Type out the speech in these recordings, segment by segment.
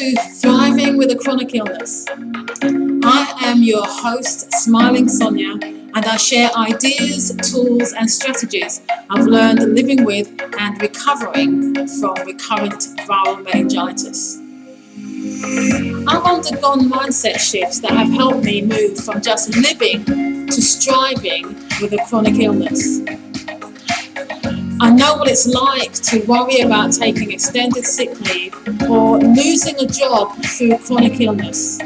to Thriving with a Chronic Illness. I am your host, Smiling Sonia, and I share ideas, tools, and strategies I've learned living with and recovering from recurrent viral meningitis. I've undergone mindset shifts that have helped me move from just living to striving with a chronic illness. I know what it's like to worry about taking extended sick leave or losing a job through chronic illness.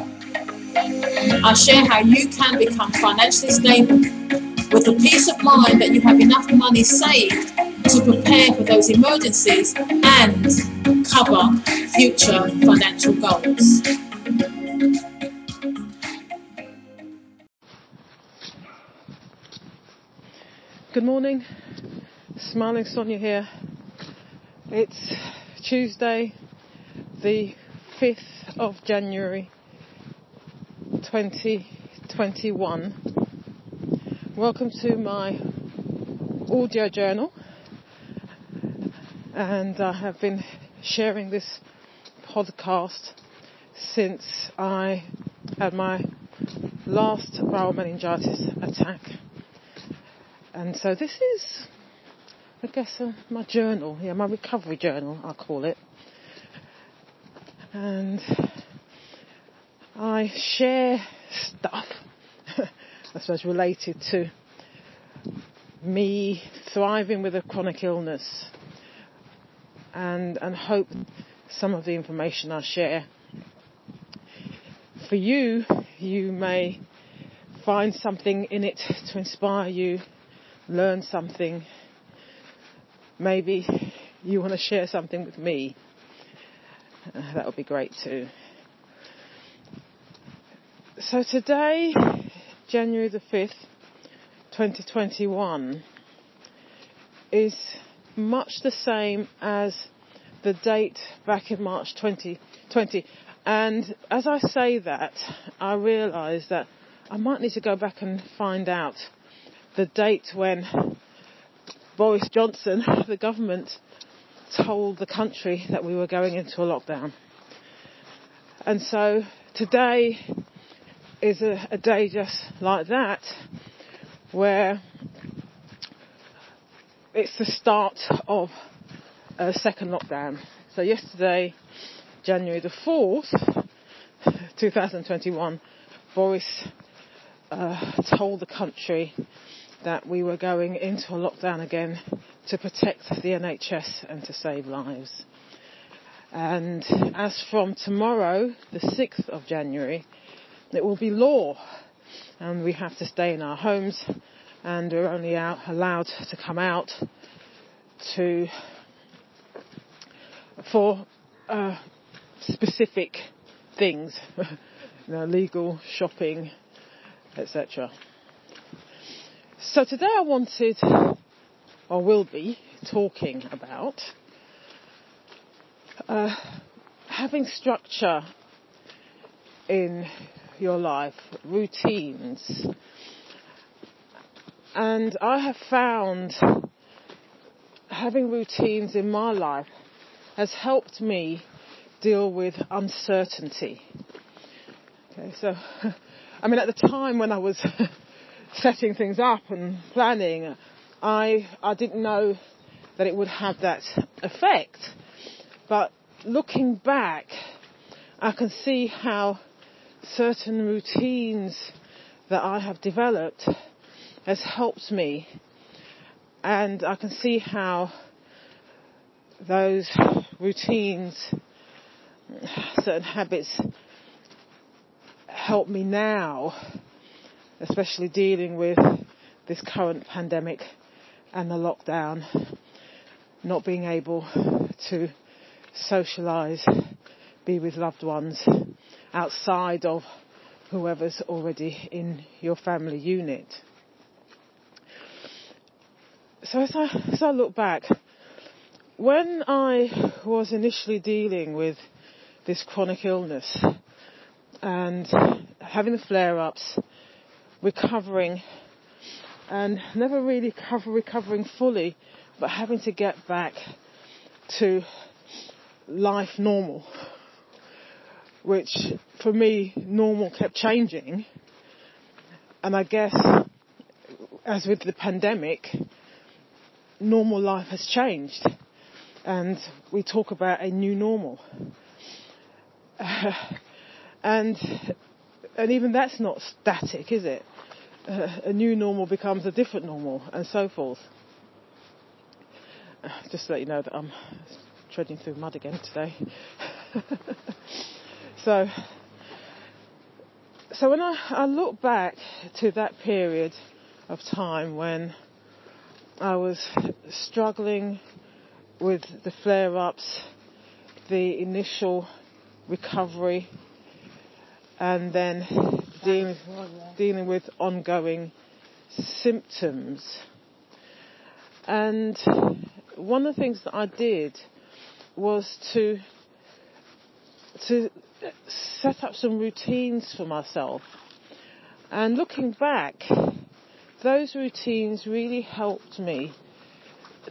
I share how you can become financially stable with the peace of mind that you have enough money saved to prepare for those emergencies and cover future financial goals. Good morning. Smiling Sonia here. It's Tuesday, the 5th of January 2021. Welcome to my audio journal. And I have been sharing this podcast since I had my last viral meningitis attack. And so this is guess uh, my journal, yeah, my recovery journal, I call it. And I share stuff, I suppose, related to me thriving with a chronic illness and, and hope some of the information I share. For you, you may find something in it to inspire you, learn something, maybe you want to share something with me, uh, that would be great too. So today, January the 5th, 2021, is much the same as the date back in March 2020. And as I say that, I realise that I might need to go back and find out the date when Boris Johnson, the government, told the country that we were going into a lockdown. And so today is a, a day just like that, where it's the start of a second lockdown. So yesterday, January the 4th, 2021, Boris uh, told the country that we were going into a lockdown again to protect the NHS and to save lives. And as from tomorrow, the 6th of January, it will be law and we have to stay in our homes and we're only out, allowed to come out to for uh, specific things, you know, legal shopping, etc. So today I wanted, or will be, talking about uh, having structure in your life, routines. And I have found having routines in my life has helped me deal with uncertainty. Okay, so, I mean, at the time when I was setting things up and planning, I, I didn't know that it would have that effect. But looking back, I can see how certain routines that I have developed has helped me. And I can see how those routines, certain habits help me now especially dealing with this current pandemic and the lockdown, not being able to socialise, be with loved ones outside of whoever's already in your family unit. So as I, as I look back, when I was initially dealing with this chronic illness and having the flare-ups recovering and never really cover, recovering fully, but having to get back to life normal. which for me, normal kept changing. And I guess, as with the pandemic, normal life has changed. And we talk about a new normal. Uh, and, and even that's not static, is it? Uh, a new normal becomes a different normal and so forth. Uh, just to let you know that I'm treading through mud again today. so, so when I, I look back to that period of time when I was struggling with the flare ups, the initial recovery, and then dealing, dealing with ongoing symptoms. And one of the things that I did was to to set up some routines for myself. And looking back, those routines really helped me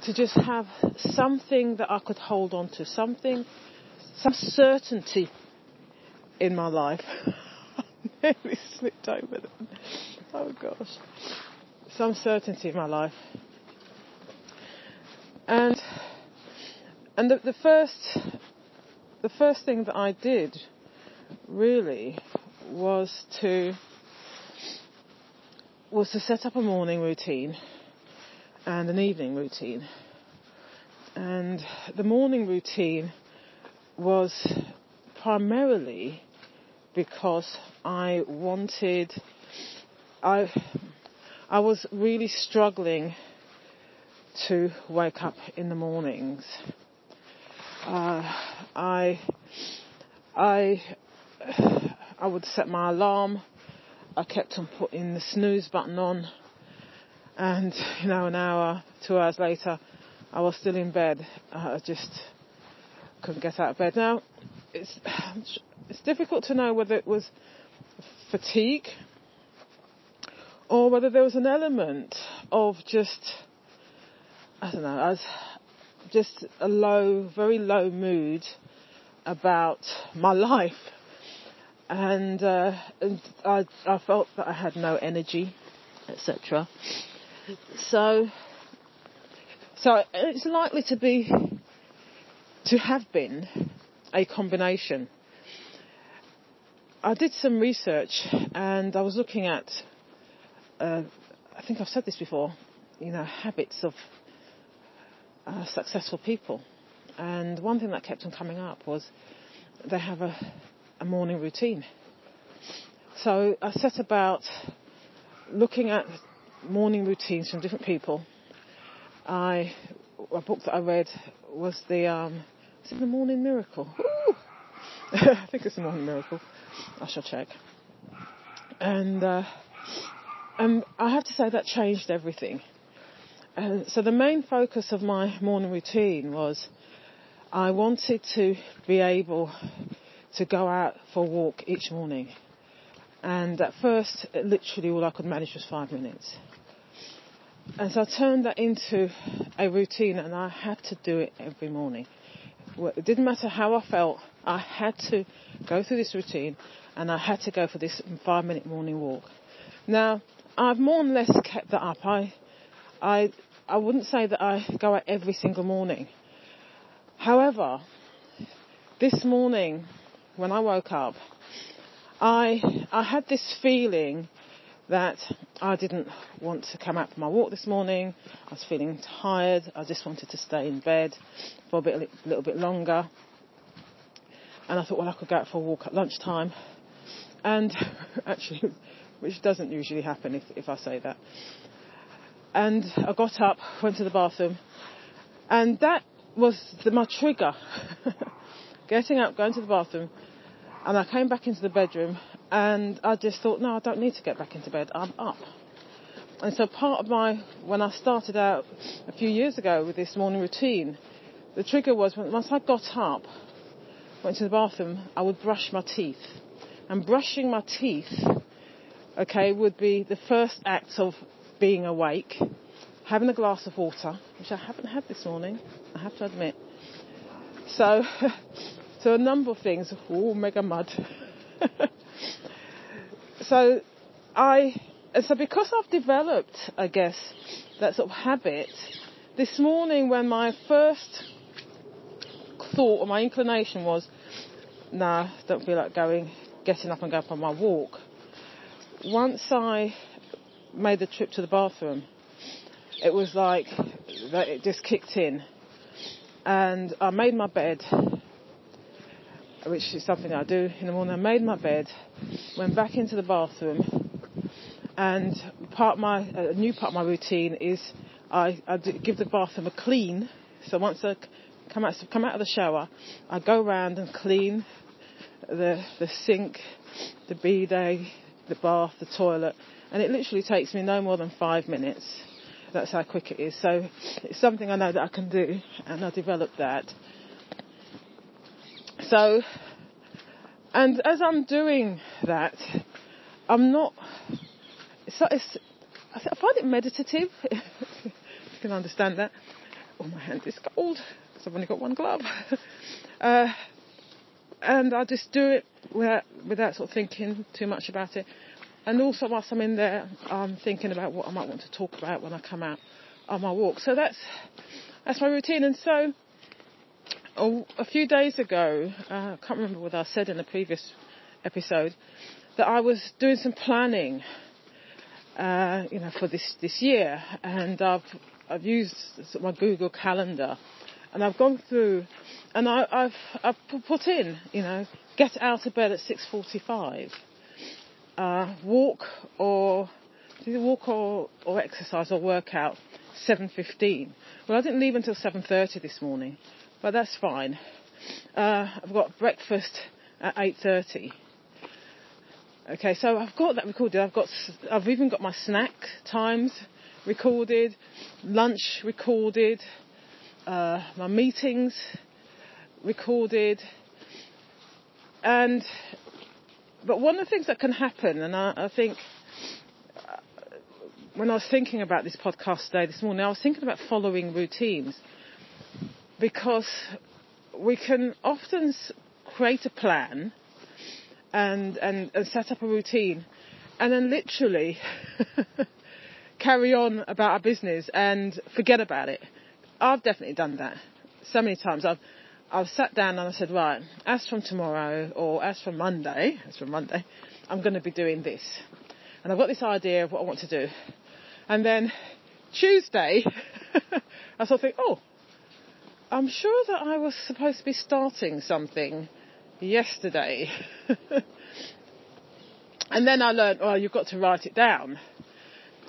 to just have something that I could hold on to, something, some certainty in my life. nearly slipped over them. Oh gosh. Some certainty in my life. And and the, the first the first thing that I did really was to was to set up a morning routine and an evening routine. And the morning routine was primarily because I wanted, I, I was really struggling to wake up in the mornings. Uh, I, I, I would set my alarm. I kept on putting the snooze button on, and you know, an hour, two hours later, I was still in bed. I just couldn't get out of bed. Now, it's it's difficult to know whether it was fatigue or whether there was an element of just I don't know, as just a low, very low mood about my life, and, uh, and I, I felt that I had no energy, etc. So, so it's likely to be, to have been a combination I did some research and I was looking at, uh, I think I've said this before, you know, habits of uh, successful people. And one thing that kept on coming up was they have a, a morning routine. So I set about looking at morning routines from different people. I, a book that I read was the, um, is it the Morning Miracle? I think it's the Morning Miracle I shall check. And, uh, and I have to say that changed everything. And so the main focus of my morning routine was I wanted to be able to go out for a walk each morning. And at first, literally all I could manage was five minutes. And so I turned that into a routine and I had to do it every morning. It didn't matter how I felt, I had to go through this routine and I had to go for this five minute morning walk. Now, I've more or less kept that up. I, I, I wouldn't say that I go out every single morning. However, this morning when I woke up, I, I had this feeling that I didn't want to come out for my walk this morning. I was feeling tired. I just wanted to stay in bed for a bit, a little bit longer. And I thought, well, I could go out for a walk at lunchtime. And actually, which doesn't usually happen if, if I say that. And I got up, went to the bathroom, and that was the, my trigger. Getting up, going to the bathroom, and I came back into the bedroom, and I just thought, no, I don't need to get back into bed. I'm up. And so part of my, when I started out a few years ago with this morning routine, the trigger was once I got up, went to the bathroom, I would brush my teeth. And brushing my teeth, okay, would be the first act of being awake, having a glass of water, which I haven't had this morning, I have to admit. So, So a number of things. Oh, mega mud. so I, so because I've developed, I guess, that sort of habit, this morning when my first thought or my inclination was, nah, don't feel like going, getting up and going for my walk. Once I made the trip to the bathroom, it was like that it just kicked in. And I made my bed, which is something I do in the morning. I made my bed, went back into the bathroom, and part of my a new part of my routine is I, I give the bathroom a clean. So once I come out come out of the shower, I go around and clean the the sink, the bidet, the bath, the toilet, and it literally takes me no more than five minutes. That's how quick it is. So it's something I know that I can do, and I developed that. So, and as I'm doing that, I'm not. It's, it's I find it meditative. you can understand that. Oh, my hand is cold because I've only got one glove. uh, and I just do it without, without sort of thinking too much about it. And also whilst I'm in there, I'm thinking about what I might want to talk about when I come out on my walk. So that's that's my routine. And so a few days ago, uh, I can't remember what I said in the previous episode, that I was doing some planning, uh, you know, for this this year, and I've I've used my Google Calendar, and I've gone through, and I, I've I've put in, you know, get out of bed at 6:45 uh, walk or walk or, or exercise or workout 7.15. Well, I didn't leave until 7.30 this morning, but that's fine. Uh, I've got breakfast at 8.30. Okay, so I've got that recorded. I've got, I've even got my snack times recorded, lunch recorded, uh, my meetings recorded, and but one of the things that can happen, and I, I think uh, when I was thinking about this podcast today, this morning, I was thinking about following routines because we can often create a plan and, and, and set up a routine and then literally carry on about our business and forget about it. I've definitely done that so many times. I've I sat down and I said, right, as from tomorrow or as from Monday, as from Monday, I'm going to be doing this. And I've got this idea of what I want to do. And then Tuesday, I sort of think, oh, I'm sure that I was supposed to be starting something yesterday. and then I learned, well, you've got to write it down.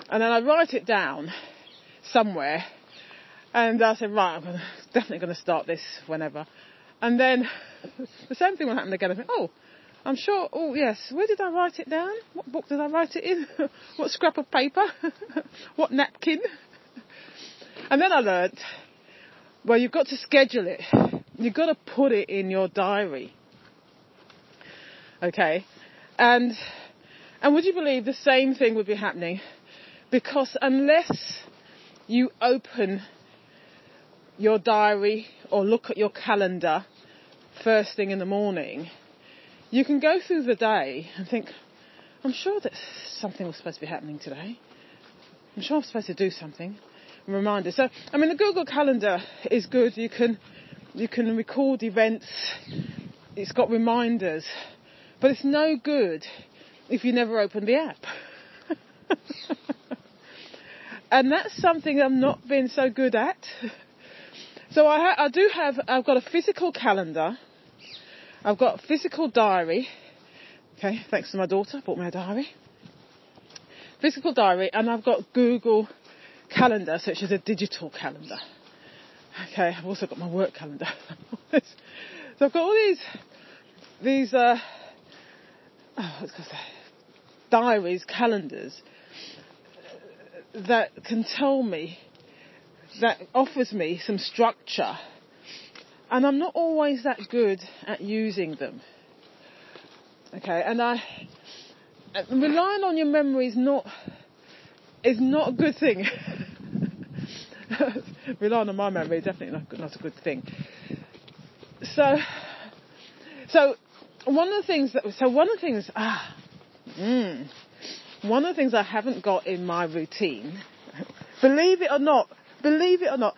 And then I write it down somewhere and I said, right, I'm gonna, definitely going to start this whenever. And then the same thing will happen again. I think, oh, I'm sure, oh yes, where did I write it down? What book did I write it in? what scrap of paper? what napkin? And then I learnt, well, you've got to schedule it. You've got to put it in your diary. Okay? And, and would you believe the same thing would be happening? Because unless you open your diary or look at your calendar first thing in the morning, you can go through the day and think, I'm sure that something was supposed to be happening today. I'm sure I'm supposed to do something. Reminder. So, I mean, the Google Calendar is good. You can, you can record events. It's got reminders. But it's no good if you never open the app. and that's something I'm not being so good at. So I, ha- I do have, I've got a physical calendar. I've got physical diary. Okay, thanks to my daughter, bought me a diary. Physical diary, and I've got Google Calendar, so it's just a digital calendar. Okay, I've also got my work calendar. so I've got all these, these, uh, oh, what's I say? Diaries, calendars that can tell me that offers me some structure. And I'm not always that good at using them. Okay, and I relying on your memory is not is not a good thing. relying on my memory is definitely not, not a good thing. So So one of the things that, so one of the things, ah, mm, one of the things I haven't got in my routine, believe it or not, believe it or not,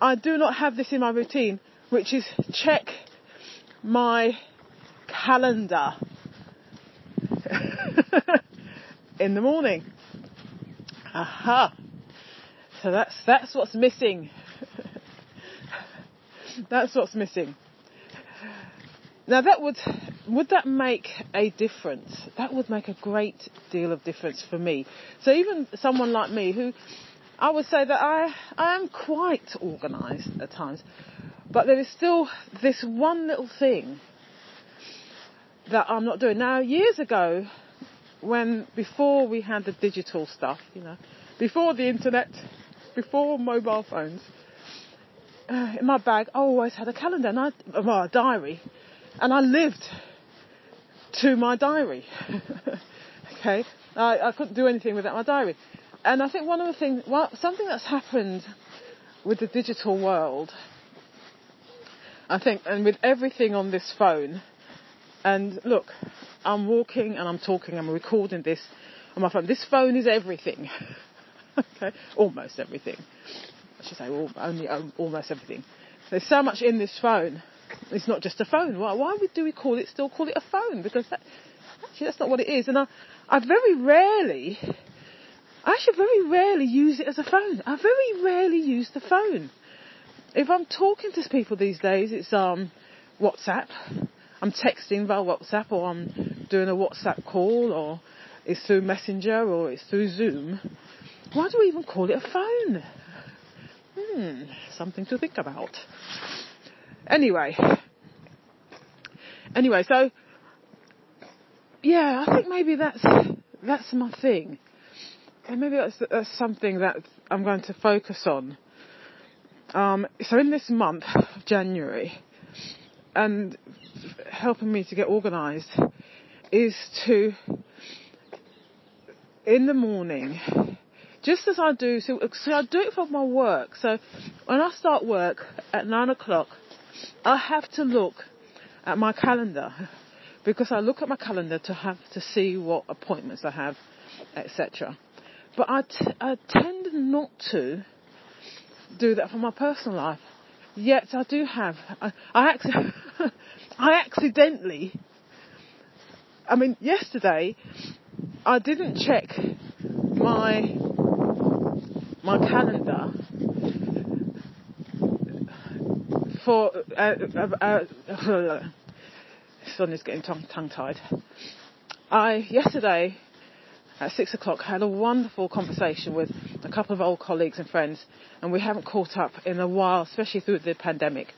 I do not have this in my routine, which is check my calendar in the morning. Aha. So that's, that's what's missing. that's what's missing. Now that would, would that make a difference? That would make a great deal of difference for me. So even someone like me who, I would say that I, I am quite organised at times, but there is still this one little thing that I'm not doing. Now years ago, when, before we had the digital stuff, you know, before the internet, before mobile phones, uh, in my bag I always had a calendar and I, well, a diary and I lived to my diary. okay, I, I couldn't do anything without my diary. And I think one of the things, well, something that's happened with the digital world, I think, and with everything on this phone, and look, I'm walking and I'm talking, I'm recording this on my phone. This phone is everything. okay, almost everything. I should say only um, almost everything. There's so much in this phone it's not just a phone. Why, why do we call it, still call it a phone? Because that, actually that's not what it is. And I, I very rarely, I actually very rarely use it as a phone. I very rarely use the phone. If I'm talking to people these days, it's um, WhatsApp. I'm texting via WhatsApp or I'm doing a WhatsApp call or it's through Messenger or it's through Zoom. Why do we even call it a phone? Hmm, something to think about. Anyway. Anyway, so yeah, I think maybe that's that's my thing. Maybe that's, that's something that I'm going to focus on. Um, so in this month, of January, and helping me to get organised is to, in the morning, just as I do, so, so I do it for my work. So when I start work at nine o'clock, I have to look at my calendar because I look at my calendar to have to see what appointments I have, etc. But I, t- I tend not to do that for my personal life. Yet I do have. I, I, ac- I accidentally. I mean, yesterday I didn't check my my calendar for uh, uh, uh, Sonia's getting tongue-tied. I yesterday at six o'clock had a wonderful conversation with a couple of old colleagues and friends, and we haven't caught up in a while, especially through the pandemic.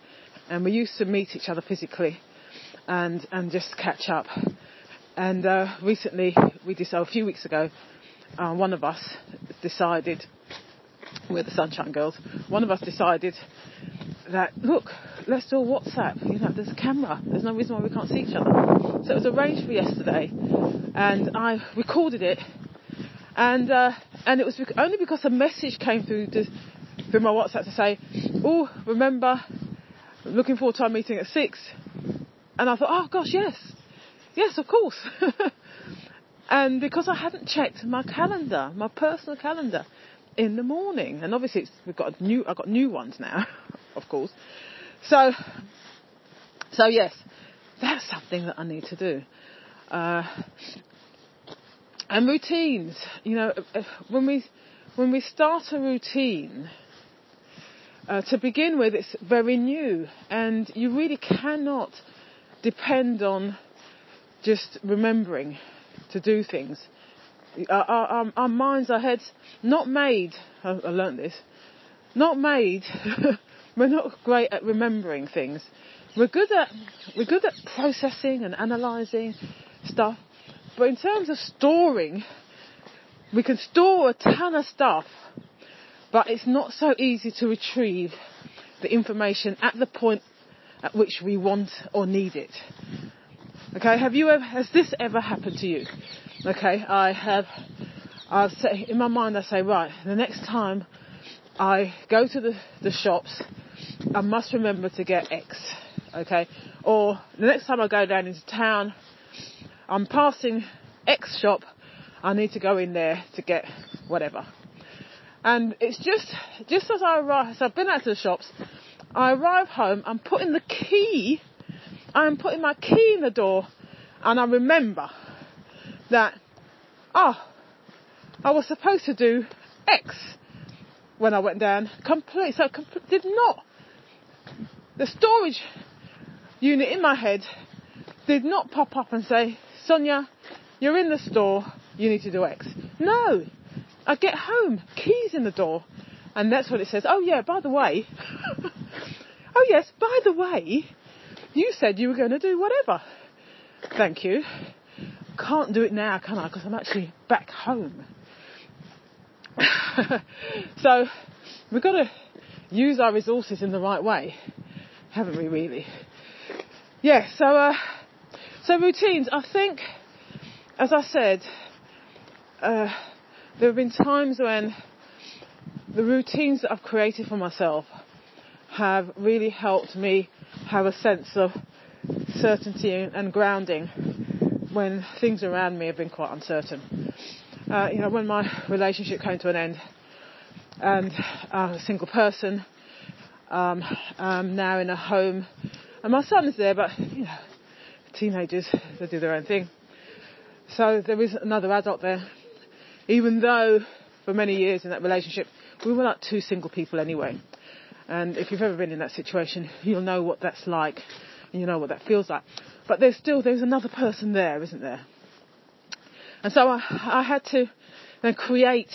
And we used to meet each other physically and and just catch up. And uh, recently, we decided a few weeks ago, uh, one of us decided, we're the Sunshine Girls, one of us decided that, look, let's do a WhatsApp. You know, there's a camera. There's no reason why we can't see each other. So it was arranged for yesterday, and I recorded it, and uh, and it was only because a message came through to, through my WhatsApp to say, oh, remember, looking forward to our meeting at six, and I thought, oh gosh, yes, yes, of course. and because I hadn't checked my calendar, my personal calendar, in the morning, and obviously we've got new, I've got new ones now. of course. So, so yes, that's something that I need to do. Uh, and routines, you know, when we when we start a routine, uh, to begin with, it's very new, and you really cannot depend on just remembering to do things. Our, our, our minds, our heads, not made. I, I learned this. Not made We're not great at remembering things. We're good at we're good at processing and analysing stuff, but in terms of storing, we can store a ton of stuff, but it's not so easy to retrieve the information at the point at which we want or need it. Okay, have you ever, has this ever happened to you? Okay, I have, I've in my mind I say, right, the next time I go to the, the shops I must remember to get X. Okay? Or the next time I go down into town, I'm passing X shop, I need to go in there to get whatever. And it's just, just as I arrive, so I've been out to the shops, I arrive home, I'm putting the key, I'm putting my key in the door, and I remember that, oh, I was supposed to do X when I went down. Complete, so did not. The storage unit in my head did not pop up and say, Sonia, you're in the store, you need to do X. No, I get home, keys in the door, and that's what it says. Oh yeah, by the way, oh yes, by the way, you said you were going to do whatever. Thank you. Can't do it now, can I? Because I'm actually back home. so we've got to use our resources in the right way, haven't we? Really? Yeah. So, uh, so routines. I think, as I said, uh, there have been times when the routines that I've created for myself have really helped me have a sense of certainty and grounding when things around me have been quite uncertain. Uh, you know, when my relationship came to an end and I'm a single person, um, I'm now in a home and my son is there, but you know, teenagers, they do their own thing. So there is another adult there even though for many years in that relationship we were like two single people anyway. And if you've ever been in that situation, you'll know what that's like and you know what that feels like. But there's still, there's another person there, isn't there? And so I, I had to then create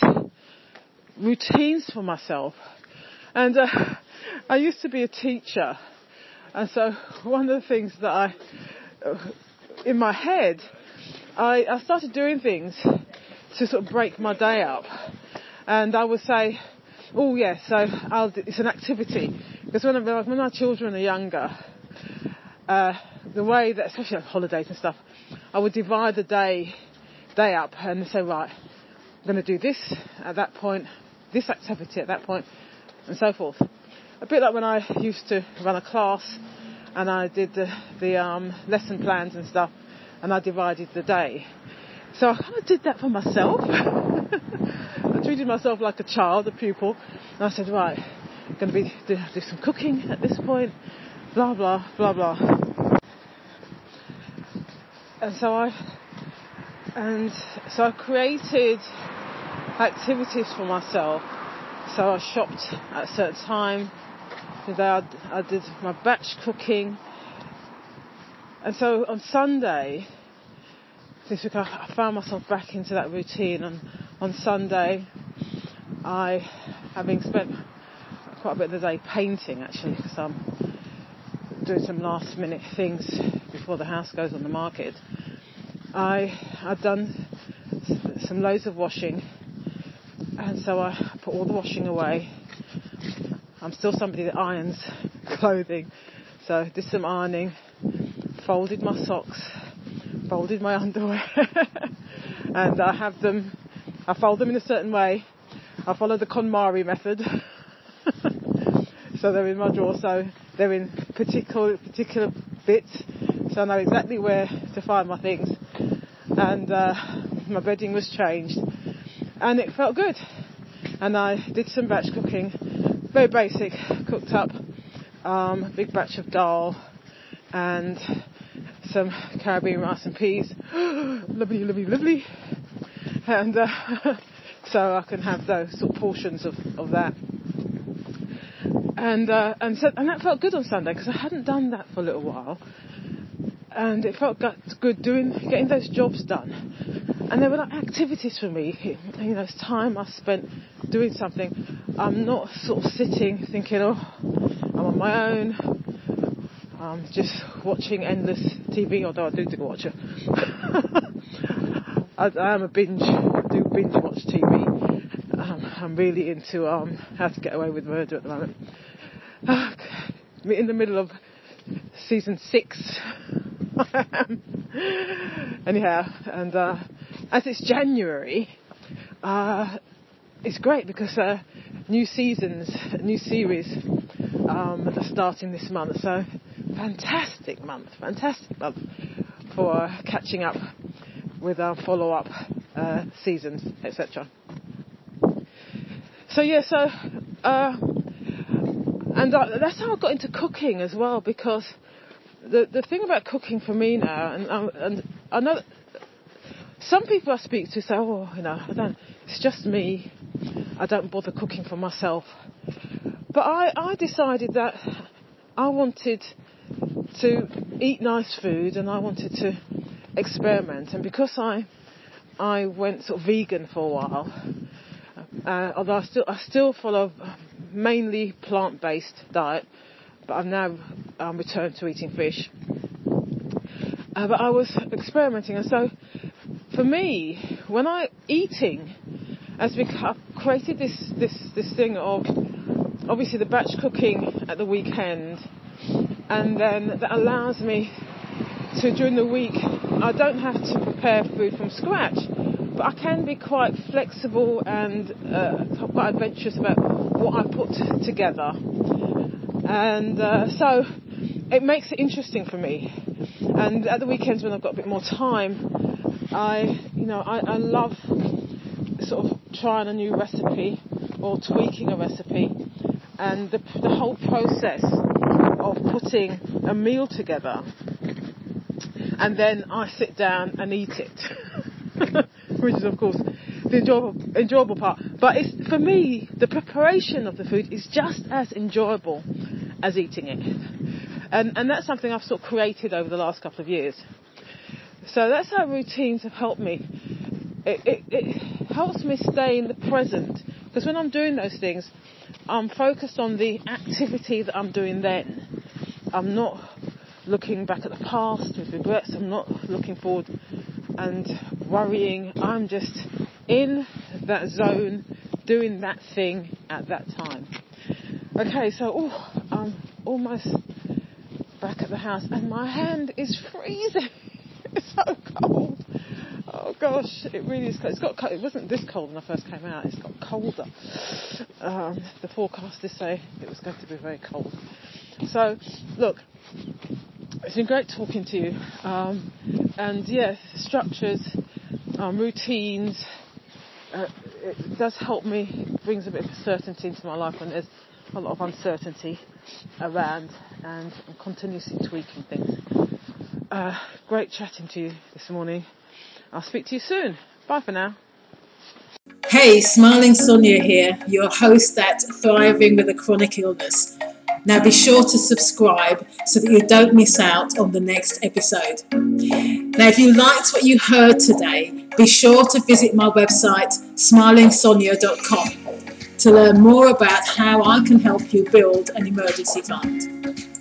routines for myself. And uh, I used to be a teacher. And so one of the things that I, uh, in my head, I, I started doing things to sort of break my day up. And I would say, oh yes, so I'll, it's an activity. Because when, when our children are younger, uh, the way that, especially on holidays and stuff, I would divide the day, day up and say, right, I'm going to do this at that point, this activity at that point, and so forth. A bit like when I used to run a class and I did the, the um, lesson plans and stuff, and I divided the day. So I kind of did that for myself. I treated myself like a child, a pupil, and I said, right, I'm going to be do, do some cooking at this point, blah blah blah blah. And so I and so I created activities for myself. So I shopped at a certain time. Today I, I did my batch cooking. And so on Sunday, this week I, I found myself back into that routine. And on Sunday, I, having spent quite a bit of the day painting actually, because I'm doing some last minute things before the house goes on the market. I I'd done some loads of washing, and so I put all the washing away. I'm still somebody that irons clothing, so did some ironing, folded my socks, folded my underwear and I have them, I fold them in a certain way. I follow the KonMari method. so they're in my drawer, so they're in particular, particular bits. So I know exactly where to find my things. And uh, my bedding was changed. And it felt good. And I did some batch cooking. Very basic. Cooked up um, a big batch of dal and some Caribbean rice and peas. lovely, lovely, lovely. And uh, so I can have those sort of portions of, of that. And uh, and so and that felt good on Sunday because I hadn't done that for a little while, and it felt good doing getting those jobs done. And there were like activities for me. You know, it's time I spent doing something. I'm not sort of sitting thinking, oh, I'm on my own I'm just watching endless TV, although I do do watch it. I, I, am a binge, do binge watch TV. Um, I'm really into um, How to Get Away with Murder at the moment. Uh, in the middle of season six. Anyhow, and uh, as it's January, uh, it's great because uh, new seasons, new series um, are starting this month. So fantastic month, fantastic month for catching up with our follow-up uh, seasons, etc. So yeah, so uh, and uh, that's how I got into cooking as well because the the thing about cooking for me now, and um, and I know some people I speak to say, oh, you know, I don't, it's just me. I don't bother cooking for myself. But I, I decided that I wanted to eat nice food and I wanted to experiment. And because I, I went sort of vegan for a while, uh, although I still, I still follow mainly plant-based diet, but I've now um, returned to eating fish. Uh, but I was experimenting, and so for me, when I eating has become created this this this thing of obviously the batch cooking at the weekend, and then that allows me to during the week I don't have to prepare food from scratch, but I can be quite flexible and uh, quite adventurous about what I put together, and uh, so it makes it interesting for me. And at the weekends when I've got a bit more time, I, you know, I, I love sort of trying a new recipe or tweaking a recipe and the, the whole process of putting a meal together and then I sit down and eat it, which is of course the enjoyable, enjoyable part. But it's, for me, the preparation of the food is just as enjoyable as eating it. And, and that's something I've sort of created over the last couple of years. So that's how routines have helped me. It, it, it helps me stay in the present because when I'm doing those things, I'm focused on the activity that I'm doing then. I'm not looking back at the past with regrets. I'm not looking forward and worrying. I'm just in that zone doing that thing at that time. Okay, so oh, I'm almost back at the house and my hand is freezing. it's so cold. Oh gosh, it really is cold. It's got cold. It wasn't this cold when I first came out. It's got colder. Um, the forecasters say it was going to be very cold. So, look, it's been great talking to you. Um, and yes, yeah, structures, um, routines, uh, it does help me. Brings a bit of certainty into my life when there's a lot of uncertainty around, and I'm continuously tweaking things. Uh, great chatting to you this morning. I'll speak to you soon. Bye for now. Hey, Smiling Sonia here, your host at Thriving with a Chronic Illness. Now be sure to subscribe so that you don't miss out on the next episode. Now, if you liked what you heard today, be sure to visit my website, smilingsonia.com, to learn more about how I can help you build an emergency fund.